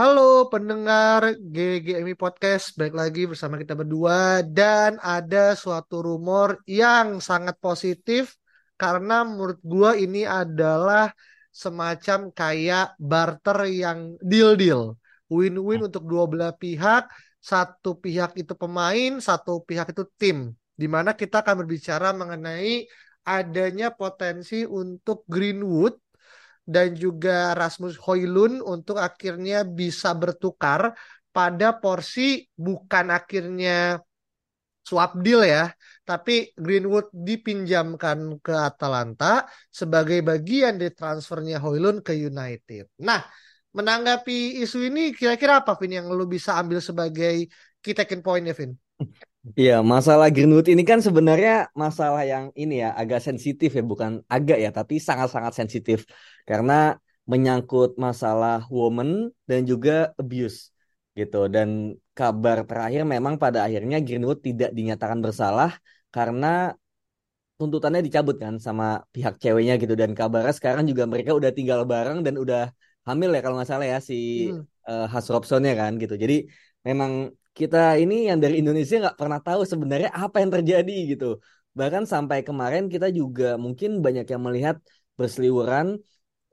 Halo pendengar GGMI Podcast, balik lagi bersama kita berdua dan ada suatu rumor yang sangat positif karena menurut gua ini adalah semacam kayak barter yang deal-deal. Win-win untuk dua belah pihak. Satu pihak itu pemain, satu pihak itu tim. Di mana kita akan berbicara mengenai adanya potensi untuk Greenwood dan juga Rasmus Hoylund untuk akhirnya bisa bertukar pada porsi bukan akhirnya swap deal ya, tapi Greenwood dipinjamkan ke Atalanta sebagai bagian dari transfernya Hoylund ke United. Nah, menanggapi isu ini kira-kira apa Vin yang lu bisa ambil sebagai key taking point ya Vin? Iya, masalah Greenwood ini kan sebenarnya masalah yang ini ya agak sensitif ya, bukan agak ya, tapi sangat-sangat sensitif karena menyangkut masalah woman dan juga abuse gitu. Dan kabar terakhir memang pada akhirnya Greenwood tidak dinyatakan bersalah karena tuntutannya dicabut kan sama pihak ceweknya gitu. Dan kabarnya sekarang juga mereka udah tinggal bareng dan udah hamil ya kalau nggak salah ya si hmm. uh, Has Robsonnya kan gitu. Jadi memang kita ini yang dari Indonesia nggak pernah tahu sebenarnya apa yang terjadi gitu. Bahkan sampai kemarin kita juga mungkin banyak yang melihat berseliweran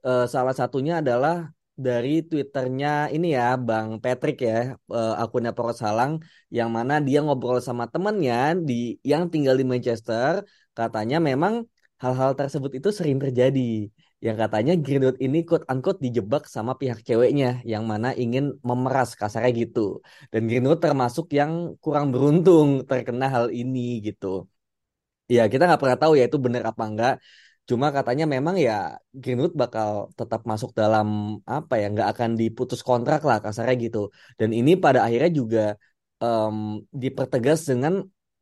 uh, salah satunya adalah dari Twitternya ini ya Bang Patrick ya uh, akunnya Poros Salang yang mana dia ngobrol sama temannya di yang tinggal di Manchester katanya memang hal-hal tersebut itu sering terjadi yang katanya Greenwood ini quote unquote dijebak sama pihak ceweknya yang mana ingin memeras kasarnya gitu. Dan Greenwood termasuk yang kurang beruntung terkena hal ini gitu. Ya kita nggak pernah tahu ya itu benar apa enggak. Cuma katanya memang ya Greenwood bakal tetap masuk dalam apa ya nggak akan diputus kontrak lah kasarnya gitu. Dan ini pada akhirnya juga um, dipertegas dengan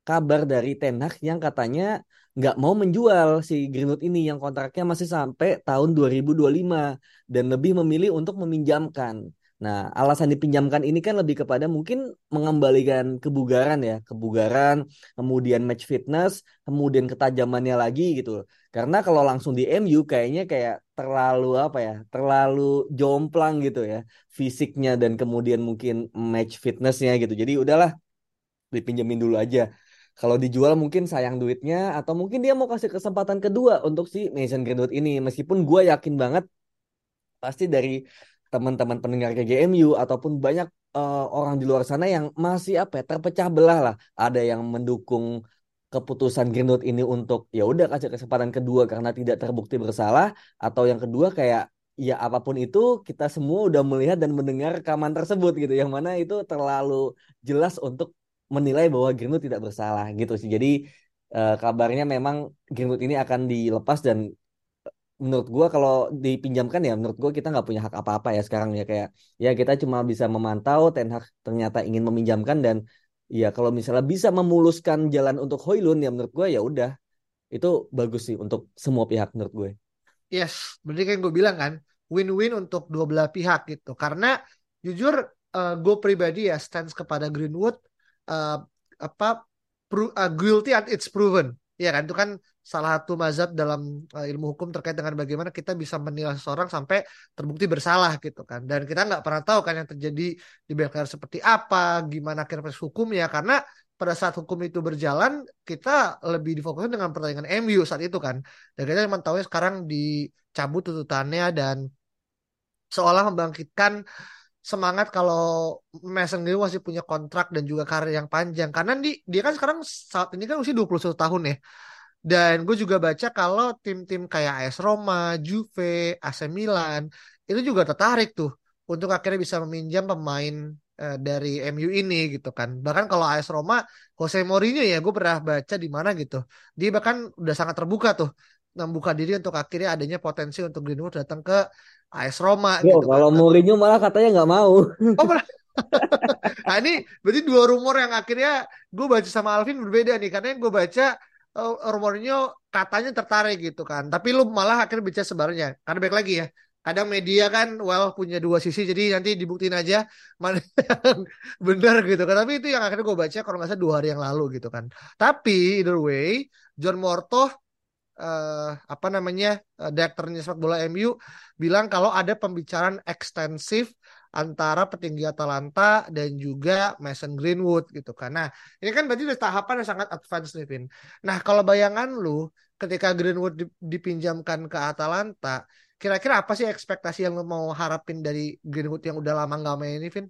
kabar dari Ten Hag yang katanya nggak mau menjual si Greenwood ini yang kontraknya masih sampai tahun 2025 dan lebih memilih untuk meminjamkan. Nah, alasan dipinjamkan ini kan lebih kepada mungkin mengembalikan kebugaran ya, kebugaran, kemudian match fitness, kemudian ketajamannya lagi gitu. Karena kalau langsung di MU kayaknya kayak terlalu apa ya, terlalu jomplang gitu ya, fisiknya dan kemudian mungkin match fitnessnya gitu. Jadi udahlah dipinjemin dulu aja kalau dijual mungkin sayang duitnya atau mungkin dia mau kasih kesempatan kedua untuk si Mason Greenwood ini. Meskipun gue yakin banget pasti dari teman-teman pendengar KGMU ataupun banyak uh, orang di luar sana yang masih apa ya, terpecah belah lah. Ada yang mendukung keputusan Greenwood ini untuk ya udah kasih kesempatan kedua karena tidak terbukti bersalah atau yang kedua kayak ya apa pun itu kita semua udah melihat dan mendengar rekaman tersebut gitu. Yang mana itu terlalu jelas untuk menilai bahwa Greenwood tidak bersalah gitu sih. Jadi uh, kabarnya memang Greenwood ini akan dilepas dan eh, menurut gue kalau dipinjamkan ya menurut gue kita nggak punya hak apa-apa ya sekarang ya kayak ya kita cuma bisa memantau Ten Hag ternyata ingin meminjamkan dan ya kalau misalnya bisa memuluskan jalan untuk Hoylund ya menurut gue ya udah itu bagus sih untuk semua pihak menurut gue. Yes, berarti kan gue bilang kan win-win untuk dua belah pihak gitu karena jujur uh, eh, gue pribadi ya stance kepada Greenwood uh, apa pro, uh, guilty and it's proven. Ya kan? Itu kan salah satu mazhab dalam uh, ilmu hukum terkait dengan bagaimana kita bisa menilai seseorang sampai terbukti bersalah gitu kan. Dan kita nggak pernah tahu kan yang terjadi di belakang seperti apa gimana akhir proses hukumnya. Karena pada saat hukum itu berjalan kita lebih difokuskan dengan pertandingan MU saat itu kan. Dan kita cuma tahu sekarang dicabut tuntutannya dan seolah membangkitkan semangat kalau Mason Greenwood masih punya kontrak dan juga karir yang panjang karena di, dia kan sekarang saat ini kan usia 21 tahun ya dan gue juga baca kalau tim-tim kayak AS Roma, Juve, AC Milan itu juga tertarik tuh untuk akhirnya bisa meminjam pemain uh, dari MU ini gitu kan. Bahkan kalau AS Roma, Jose Mourinho ya gue pernah baca di mana gitu. Dia bahkan udah sangat terbuka tuh membuka diri untuk akhirnya adanya potensi untuk Greenwood datang ke AS Roma Yo, gitu kalau kan. Mourinho malah katanya nggak mau. Oh, malah- nah ini berarti dua rumor yang akhirnya gue baca sama Alvin berbeda nih. Karena yang gue baca eh, rumornya katanya tertarik gitu kan. Tapi lu malah akhirnya baca sebenarnya karena baik lagi ya. Kadang media kan well punya dua sisi jadi nanti dibuktiin aja mana yang benar gitu kan. Tapi itu yang akhirnya gue baca kalau nggak salah dua hari yang lalu gitu kan. Tapi either way John Morto eh, apa namanya eh, direkturnya sepak bola MU bilang kalau ada pembicaraan ekstensif antara petinggi Atalanta dan juga Mason Greenwood gitu kan. Nah, ini kan berarti udah tahapan yang sangat advance nih, Vin. Nah, kalau bayangan lu ketika Greenwood di- dipinjamkan ke Atalanta, kira-kira apa sih ekspektasi yang lu mau harapin dari Greenwood yang udah lama nggak main ini, Vin?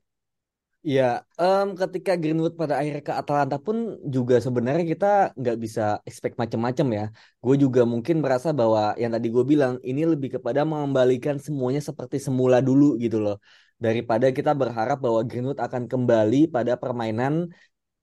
Ya, em, ketika Greenwood pada akhirnya ke Atalanta pun juga sebenarnya kita nggak bisa expect macam-macam ya. Gue juga mungkin merasa bahwa yang tadi gue bilang ini lebih kepada mengembalikan semuanya seperti semula dulu gitu loh. Daripada kita berharap bahwa Greenwood akan kembali pada permainan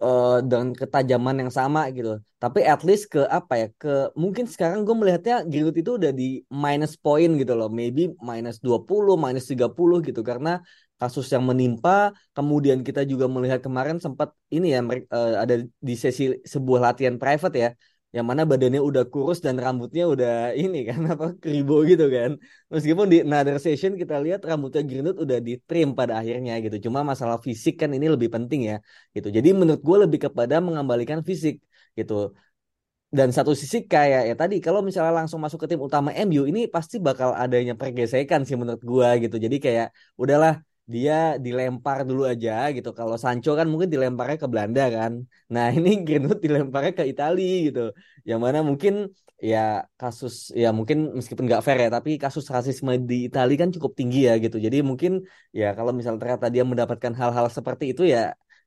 eh, dengan ketajaman yang sama gitu. Tapi at least ke apa ya? Ke mungkin sekarang gue melihatnya Greenwood itu udah di minus point gitu loh. Maybe minus 20, minus 30 gitu karena kasus yang menimpa, kemudian kita juga melihat kemarin sempat ini ya eh, ada di sesi sebuah latihan private ya, yang mana badannya udah kurus dan rambutnya udah ini kan apa keribo gitu kan. Meskipun di another session kita lihat rambutnya Greenwood udah di trim pada akhirnya gitu. Cuma masalah fisik kan ini lebih penting ya gitu. Jadi menurut gue lebih kepada mengembalikan fisik gitu. Dan satu sisi kayak ya tadi kalau misalnya langsung masuk ke tim utama MU ini pasti bakal adanya pergesekan sih menurut gua gitu. Jadi kayak udahlah dia dilempar dulu aja gitu. Kalau Sancho kan mungkin dilemparnya ke Belanda kan. Nah, ini Greenwood dilemparnya ke Italia gitu. Yang mana mungkin ya kasus ya mungkin meskipun nggak fair ya, tapi kasus rasisme di Italia kan cukup tinggi ya gitu. Jadi mungkin ya kalau misalnya ternyata dia mendapatkan hal-hal seperti itu ya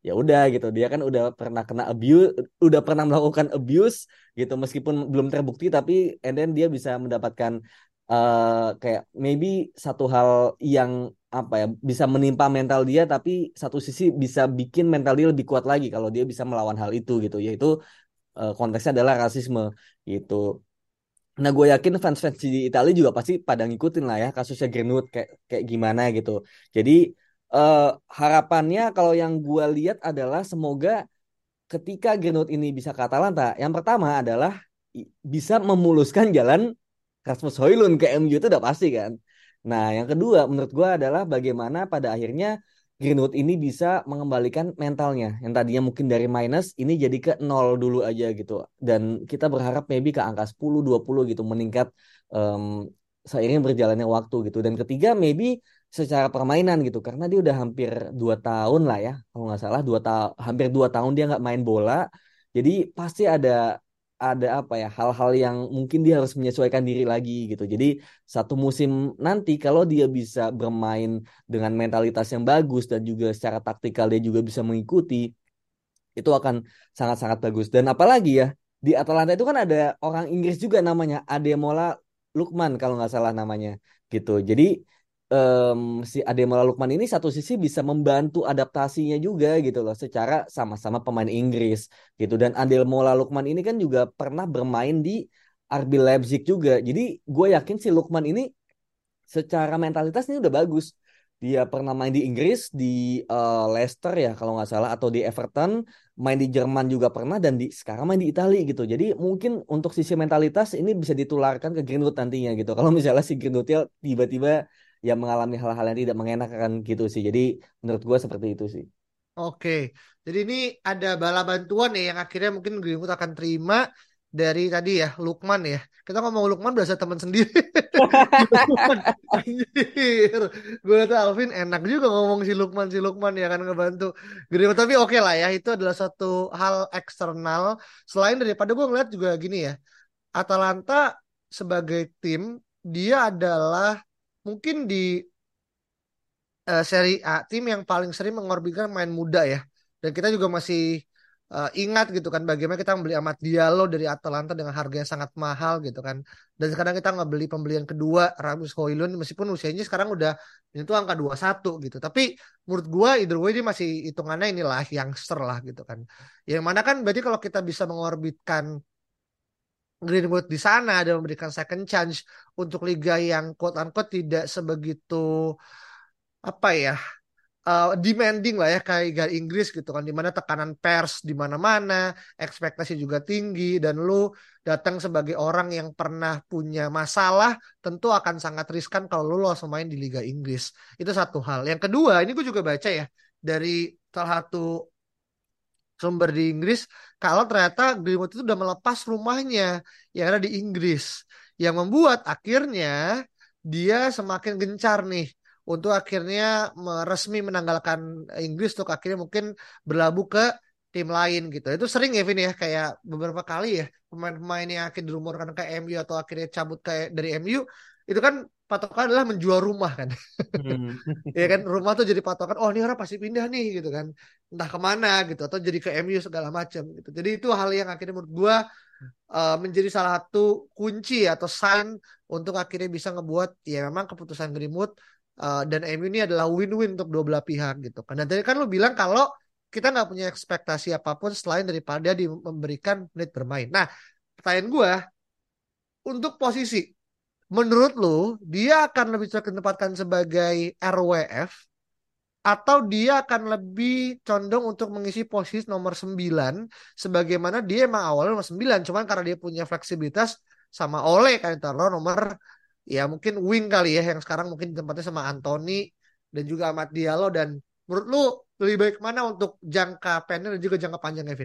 ya udah gitu. Dia kan udah pernah kena abuse, udah pernah melakukan abuse gitu meskipun belum terbukti tapi and then dia bisa mendapatkan eh kayak maybe satu hal yang apa ya bisa menimpa mental dia tapi satu sisi bisa bikin mental dia lebih kuat lagi kalau dia bisa melawan hal itu gitu yaitu eh, konteksnya adalah rasisme gitu. Nah gue yakin fans-fans di Italia juga pasti pada ngikutin lah ya kasusnya Greenwood kayak kayak gimana gitu. Jadi eh, harapannya kalau yang gue lihat adalah semoga ketika Greenwood ini bisa ke Atalanta, yang pertama adalah bisa memuluskan jalan Rasmus Højlund ke MU itu udah pasti kan. Nah, yang kedua menurut gua adalah bagaimana pada akhirnya Greenwood ini bisa mengembalikan mentalnya. Yang tadinya mungkin dari minus ini jadi ke nol dulu aja gitu. Dan kita berharap maybe ke angka 10 20 gitu meningkat em, seiring berjalannya waktu gitu. Dan ketiga maybe secara permainan gitu karena dia udah hampir dua tahun lah ya kalau nggak salah dua tahun hampir dua tahun dia nggak main bola jadi pasti ada ada apa ya hal-hal yang mungkin dia harus menyesuaikan diri lagi gitu. Jadi satu musim nanti kalau dia bisa bermain dengan mentalitas yang bagus dan juga secara taktikal dia juga bisa mengikuti itu akan sangat-sangat bagus. Dan apalagi ya di Atalanta itu kan ada orang Inggris juga namanya Ademola Lukman kalau nggak salah namanya gitu. Jadi em, si Ademola Lukman ini satu sisi bisa membantu adaptasinya juga gitu loh secara sama-sama pemain Inggris gitu. Dan Ademola Lukman ini kan juga pernah bermain di RB Leipzig juga. Jadi gue yakin si Lukman ini secara mentalitas ini udah bagus. Dia pernah main di Inggris di eh, Leicester ya kalau nggak salah atau di Everton. Main di Jerman juga pernah dan di sekarang main di Italia gitu. Jadi mungkin untuk sisi mentalitas ini bisa ditularkan ke Greenwood nantinya gitu. Kalau misalnya si Greenwood tiba-tiba ya mengalami hal-hal yang tidak mengenakan gitu sih jadi menurut gue seperti itu sih Oke, jadi ini ada bala bantuan ya yang akhirnya mungkin Greenwood akan terima dari tadi ya Lukman ya. Kita ngomong Lukman berasa teman sendiri. Anjir. Gue kata Alvin enak juga ngomong si Lukman si Lukman ya kan ngebantu Greenwood. Tapi oke lah ya itu adalah satu hal eksternal. Selain daripada gue ngeliat juga gini ya, Atalanta sebagai tim dia adalah mungkin di eh, Serie A tim yang paling sering mengorbankan main muda ya. Dan kita juga masih eh, ingat gitu kan bagaimana kita membeli Amat Diallo dari Atalanta dengan harga yang sangat mahal gitu kan. Dan sekarang kita ngebeli pembelian kedua Rasmus Højlund meskipun usianya sekarang udah itu angka 21 gitu. Tapi menurut gua either way dia masih hitungannya inilah youngster lah gitu kan. Yang mana kan berarti kalau kita bisa mengorbitkan Greenwood di sana dan memberikan second chance untuk liga yang quote unquote tidak sebegitu apa ya uh, demanding lah ya kayak Liga Inggris gitu kan di mana tekanan pers di mana-mana ekspektasi juga tinggi dan lu datang sebagai orang yang pernah punya masalah tentu akan sangat riskan kalau lu langsung main di Liga Inggris. Itu satu hal. Yang kedua ini gue juga baca ya dari salah satu sumber di Inggris kalau ternyata Greenwood itu udah melepas rumahnya yang ada di Inggris yang membuat akhirnya dia semakin gencar nih untuk akhirnya resmi menanggalkan Inggris untuk akhirnya mungkin berlabuh ke tim lain gitu. Itu sering ya Vin ya kayak beberapa kali ya pemain-pemain yang akhirnya dirumorkan ke MU atau akhirnya cabut kayak dari MU itu kan patokan adalah menjual rumah kan. Hmm. ya kan rumah tuh jadi patokan oh ini orang pasti pindah nih gitu kan. Entah ke mana gitu atau jadi ke MU segala macam gitu. Jadi itu hal yang akhirnya menurut gua uh, menjadi salah satu kunci atau sign untuk akhirnya bisa ngebuat ya memang keputusan Greenwood uh, dan MU ini adalah win-win untuk dua belah pihak gitu kan. Dan tadi kan lu bilang kalau kita nggak punya ekspektasi apa pun selain daripada di memberikan menit bermain. Nah, pertanyaan gue untuk posisi, menurut lu dia akan lebih cocok ditempatkan sebagai RWF atau dia akan lebih condong untuk mengisi posisi nomor 9 sebagaimana dia emang awalnya nomor 9 cuman karena dia punya fleksibilitas sama Ole kan taruh nomor ya mungkin wing kali ya yang sekarang mungkin tempatnya sama Anthony dan juga Ahmad Diallo dan menurut lu lebih baik mana untuk jangka pendek dan juga jangka panjang Evin?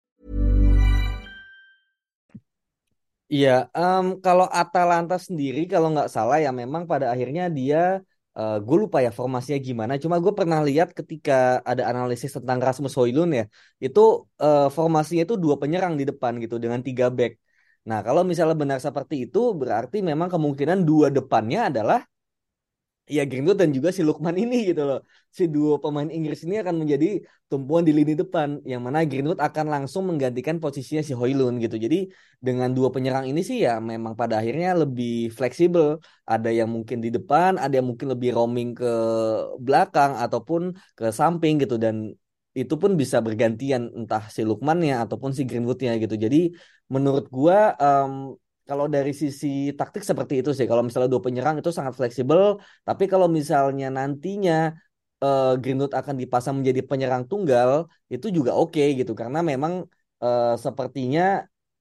Iya, um, kalau Atalanta sendiri kalau nggak salah ya memang pada akhirnya dia uh, gue lupa ya formasinya gimana. Cuma gue pernah lihat ketika ada analisis tentang Rasmus Højlund ya, itu uh, formasinya itu dua penyerang di depan gitu dengan tiga back. Nah kalau misalnya benar seperti itu berarti memang kemungkinan dua depannya adalah ya Greenwood dan juga si Lukman ini gitu loh. Si dua pemain Inggris ini akan menjadi tumpuan di lini depan yang mana Greenwood akan langsung menggantikan posisinya si Hoylund gitu. Jadi dengan dua penyerang ini sih ya memang pada akhirnya lebih fleksibel. Ada yang mungkin di depan, ada yang mungkin lebih roaming ke belakang ataupun ke samping gitu dan itu pun bisa bergantian entah si Lukmannya ataupun si Greenwoodnya gitu. Jadi menurut gua um, kalau dari sisi taktik seperti itu sih. Kalau misalnya dua penyerang itu sangat fleksibel. Tapi kalau misalnya nantinya uh, Greenwood akan dipasang menjadi penyerang tunggal, itu juga oke okay, gitu. Karena memang uh, sepertinya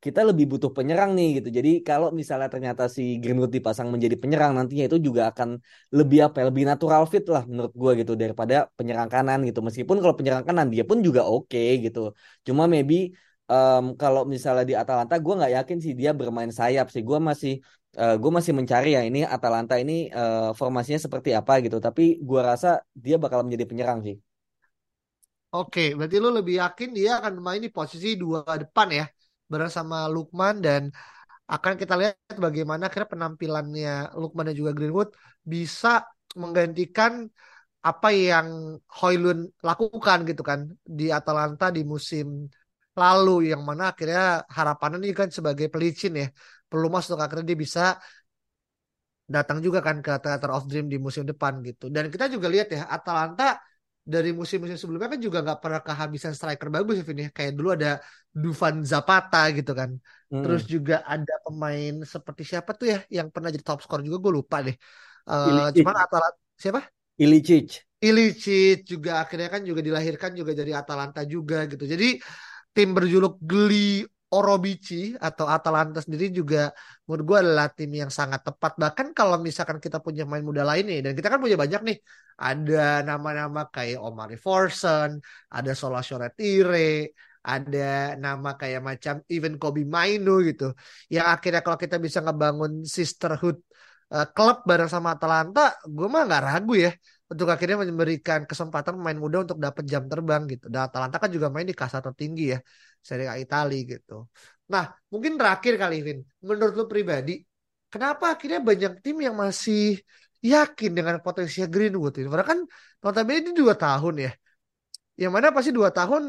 kita lebih butuh penyerang nih gitu. Jadi kalau misalnya ternyata si Greenwood dipasang menjadi penyerang nantinya itu juga akan lebih apa ya, lebih natural fit lah menurut gue gitu daripada penyerang kanan gitu. Meskipun kalau penyerang kanan dia pun juga oke okay, gitu. Cuma maybe um, kalau misalnya di Atalanta gue nggak yakin sih dia bermain sayap sih. Gue masih uh, gue masih mencari ya ini Atalanta ini uh, formasinya seperti apa gitu. Tapi gue rasa dia bakal menjadi penyerang sih. Oke, berarti lu lebih yakin dia akan bermain di posisi dua depan ya, bersama Lukman. Dan akan kita lihat bagaimana kira penampilannya Lukman dan juga Greenwood bisa menggantikan apa yang Hoylund lakukan gitu kan di Atalanta di musim lalu yang mana akhirnya harapannya nih kan sebagai pelicin ya pelumas untuk akhirnya dia bisa datang juga kan ke Theater of Dream di musim depan gitu. Dan kita juga lihat ya Atalanta dari musim-musim sebelumnya kan juga nggak pernah kehabisan striker bagus ya Vin ya. Kayak dulu ada Dufan Zapata gitu kan. Hmm. Terus juga ada pemain seperti siapa tuh ya yang pernah jadi top skor juga gue lupa deh. Uh, cuman Atalanta siapa? Ilicic. Ilicic juga akhirnya kan juga dilahirkan juga dari Atalanta juga gitu. Jadi tim berjuluk Geli Orobici atau Atalanta sendiri juga menurut gue adalah tim yang sangat tepat. Bahkan kalau misalkan kita punya main muda lain nih, dan kita kan punya banyak nih, ada nama-nama kayak Omari Forson, ada Solasio Retire, ada nama kayak macam even Kobe Mainu gitu. Yang akhirnya kalau kita bisa ngebangun sisterhood uh, klub bareng sama Atalanta, gue mah nggak ragu ya untuk akhirnya memberikan kesempatan pemain muda untuk dapat jam terbang gitu. Dan Atalanta kan juga main di kasta tertinggi ya, Serie A Italia gitu. Nah, mungkin terakhir kali Vin, menurut lu pribadi, kenapa akhirnya banyak tim yang masih yakin dengan potensi Greenwood ini? Karena kan notabene ini dua tahun ya. Yang mana pasti dua tahun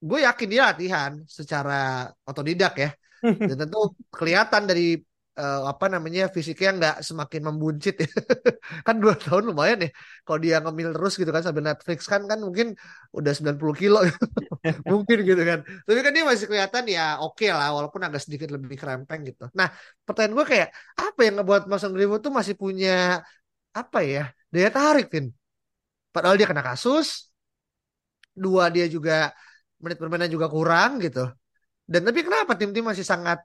gue yakin dia latihan secara otodidak ya. Dan tentu kelihatan dari uh, apa namanya fisiknya nggak semakin membuncit ya. kan dua tahun lumayan ya kalau dia ngemil terus gitu kan sambil Netflix kan kan mungkin udah 90 kilo. Mungkin gitu kan. Tapi kan dia masih kelihatan ya oke okay lah walaupun agak sedikit lebih kerempeng gitu. Nah pertanyaan gue kayak apa yang ngebuat Mason Greenwood tuh masih punya apa ya daya tarik Vin? Padahal dia kena kasus dua dia juga menit permainan juga kurang gitu. Dan tapi kenapa tim-tim masih sangat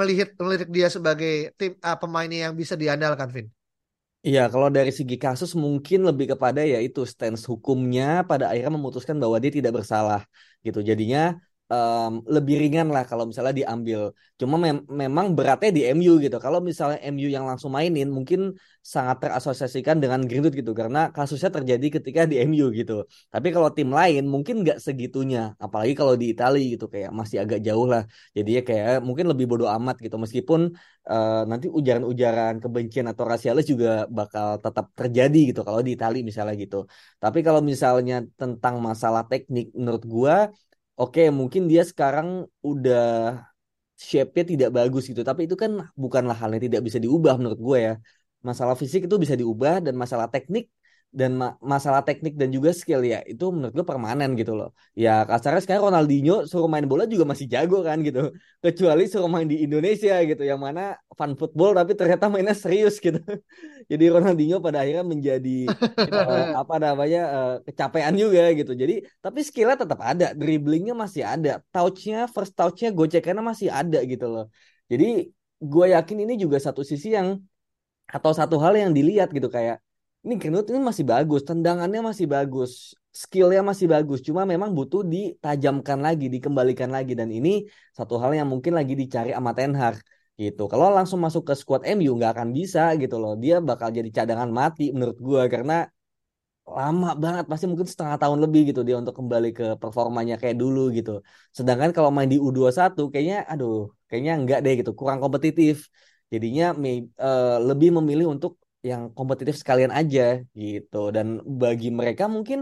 melihat melirik dia sebagai tim uh, pemain yang bisa diandalkan, Vin? Iya, kalau dari segi kasus mungkin lebih kepada ya itu stance hukumnya pada akhirnya memutuskan bahwa dia tidak bersalah gitu. Jadinya um, lebih ringan lah kalau misalnya diambil. Cuma mem memang beratnya di MU gitu. Kalau misalnya MU yang langsung mainin mungkin sangat terasosiasikan dengan Greenwood gitu karena kasusnya terjadi ketika di MU gitu. Tapi kalau tim lain mungkin nggak segitunya. Apalagi kalau di Italia gitu kayak masih agak jauh lah. Jadi ya kayak mungkin lebih bodoh amat gitu. Meskipun uh, nanti ujaran-ujaran kebencian atau rasialis juga bakal tetap terjadi gitu kalau di Italia misalnya gitu. Tapi kalau misalnya tentang masalah teknik menurut gua oke mungkin dia sekarang udah shape-nya tidak bagus gitu. Tapi itu kan bukanlah hal yang tidak bisa diubah menurut gue ya. Masalah fisik itu bisa diubah dan masalah teknik dan ma masalah teknik dan juga skill ya itu menurut gue permanen gitu loh. Ya kasarnya sekarang Ronaldinho suruh main bola juga masih jago kan gitu. Kecuali suruh main di Indonesia gitu yang mana fun football tapi ternyata mainnya serius gitu. Jadi Ronaldinho pada akhirnya menjadi uh, apa namanya uh, kecapean juga gitu. Jadi tapi skillnya tetap ada dribblingnya masih ada touchnya first touchnya gocekannya masih ada gitu loh. Jadi gue yakin ini juga satu sisi yang atau satu hal yang dilihat gitu kayak ini Greenwood ini masih bagus, tendangannya masih bagus, skillnya masih bagus, cuma memang butuh ditajamkan lagi, dikembalikan lagi dan ini satu hal yang mungkin lagi dicari sama Ten Hag gitu. Kalau langsung masuk ke squad MU nggak akan bisa gitu loh, dia bakal jadi cadangan mati menurut gua karena lama banget pasti mungkin setengah tahun lebih gitu dia untuk kembali ke performanya kayak dulu gitu. Sedangkan kalau main di U21 kayaknya aduh kayaknya enggak deh gitu kurang kompetitif. Jadinya uh, lebih memilih untuk yang kompetitif sekalian aja gitu. Dan bagi mereka mungkin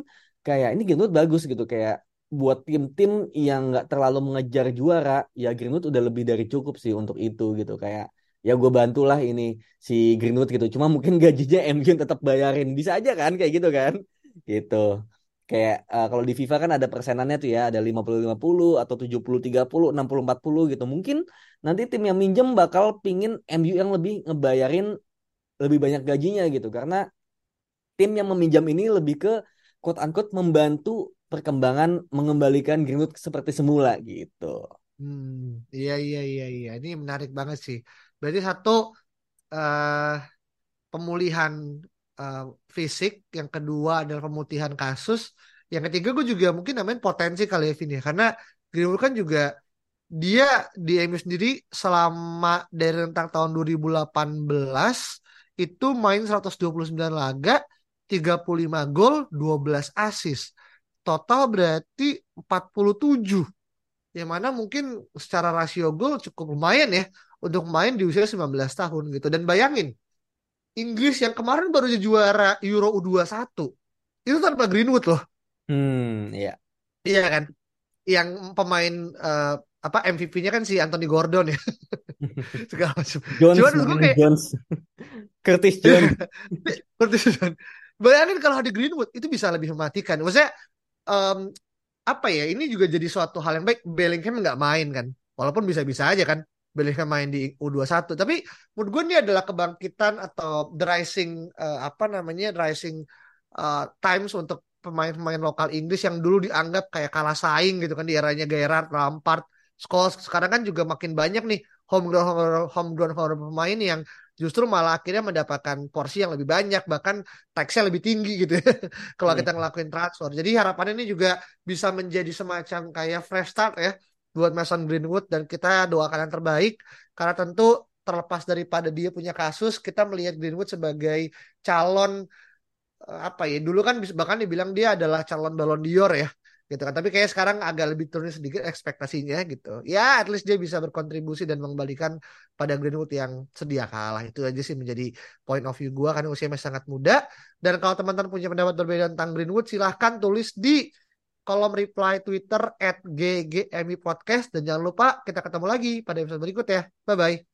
kayak ini Greenwood bagus gitu. Kayak buat tim-tim yang nggak terlalu mengejar juara ya Greenwood udah lebih dari cukup sih untuk itu gitu. Kayak ya gue bantulah ini si Greenwood gitu. Cuma mungkin gajinya MU tetap bayarin. Bisa aja kan kayak gitu kan? Gitu. Kayak uh, kalau di FIFA kan ada persenannya tuh ya. Ada 50-50 atau 70-30 60-40 gitu. Mungkin nanti tim yang minjem bakal pingin MU yang lebih ngebayarin lebih banyak gajinya gitu karena tim yang meminjam ini lebih ke quote unquote membantu perkembangan mengembalikan Greenwood seperti semula gitu. Hmm, iya iya iya iya ini menarik banget sih. Berarti satu uh, pemulihan uh, fisik, yang kedua adalah pemutihan kasus, yang ketiga gue juga mungkin namanya potensi kali ya Vin ya. Karena Greenwood kan juga dia di MU sendiri selama dari rentang tahun 2018 itu main 129 laga, 35 gol, 12 assist. Total berarti 47. Yang mana mungkin secara rasio gol cukup lumayan ya untuk main di usia 19 tahun gitu. Dan bayangin, Inggris yang kemarin baru juara Euro U21. Itu tanpa Greenwood loh. Hmm, iya. Iya kan? yang pemain uh, apa MVP-nya kan si Anthony Gordon ya segala macam. Jones, Cuman gue kayak Jones. Curtis Jones. Curtis Jones. Bayangin kalau ada Greenwood itu bisa lebih mematikan. Maksudnya um, apa ya? Ini juga jadi suatu hal yang baik. Bellingham nggak main kan, walaupun bisa-bisa aja kan. Bellingham main di U21 tapi menurut gue ini adalah kebangkitan atau the rising uh, apa namanya rising uh, times untuk pemain-pemain lokal Inggris yang dulu dianggap kayak kalah saing gitu kan di eranya Gerrard, Lampard, Scholes sekarang kan juga makin banyak nih homegrown homegrown pemain yang justru malah akhirnya mendapatkan porsi yang lebih banyak bahkan taxnya lebih tinggi gitu ya kalau Hmm. kita ngelakuin transfer. Jadi harapannya ini juga bisa menjadi semacam kayak fresh start ya buat Mason Greenwood dan kita doakan yang terbaik. Karena tentu terlepas daripada dia punya kasus kita melihat Greenwood sebagai calon eh, apa ya dulu kan bahkan dibilang dia adalah calon Ballon d'Or ya gitu kan. Tapi kayak sekarang agak lebih turun sedikit ekspektasinya gitu. Ya at least dia bisa berkontribusi dan mengembalikan pada Greenwood yang sedia kalah. Itu aja sih menjadi point of view gua karena usia masih sangat muda. Dan kalau teman-teman punya pendapat berbeda tentang Greenwood silahkan tulis di kolom reply Twitter at Podcast. Dan jangan lupa kita ketemu lagi pada episode berikut ya. Bye bye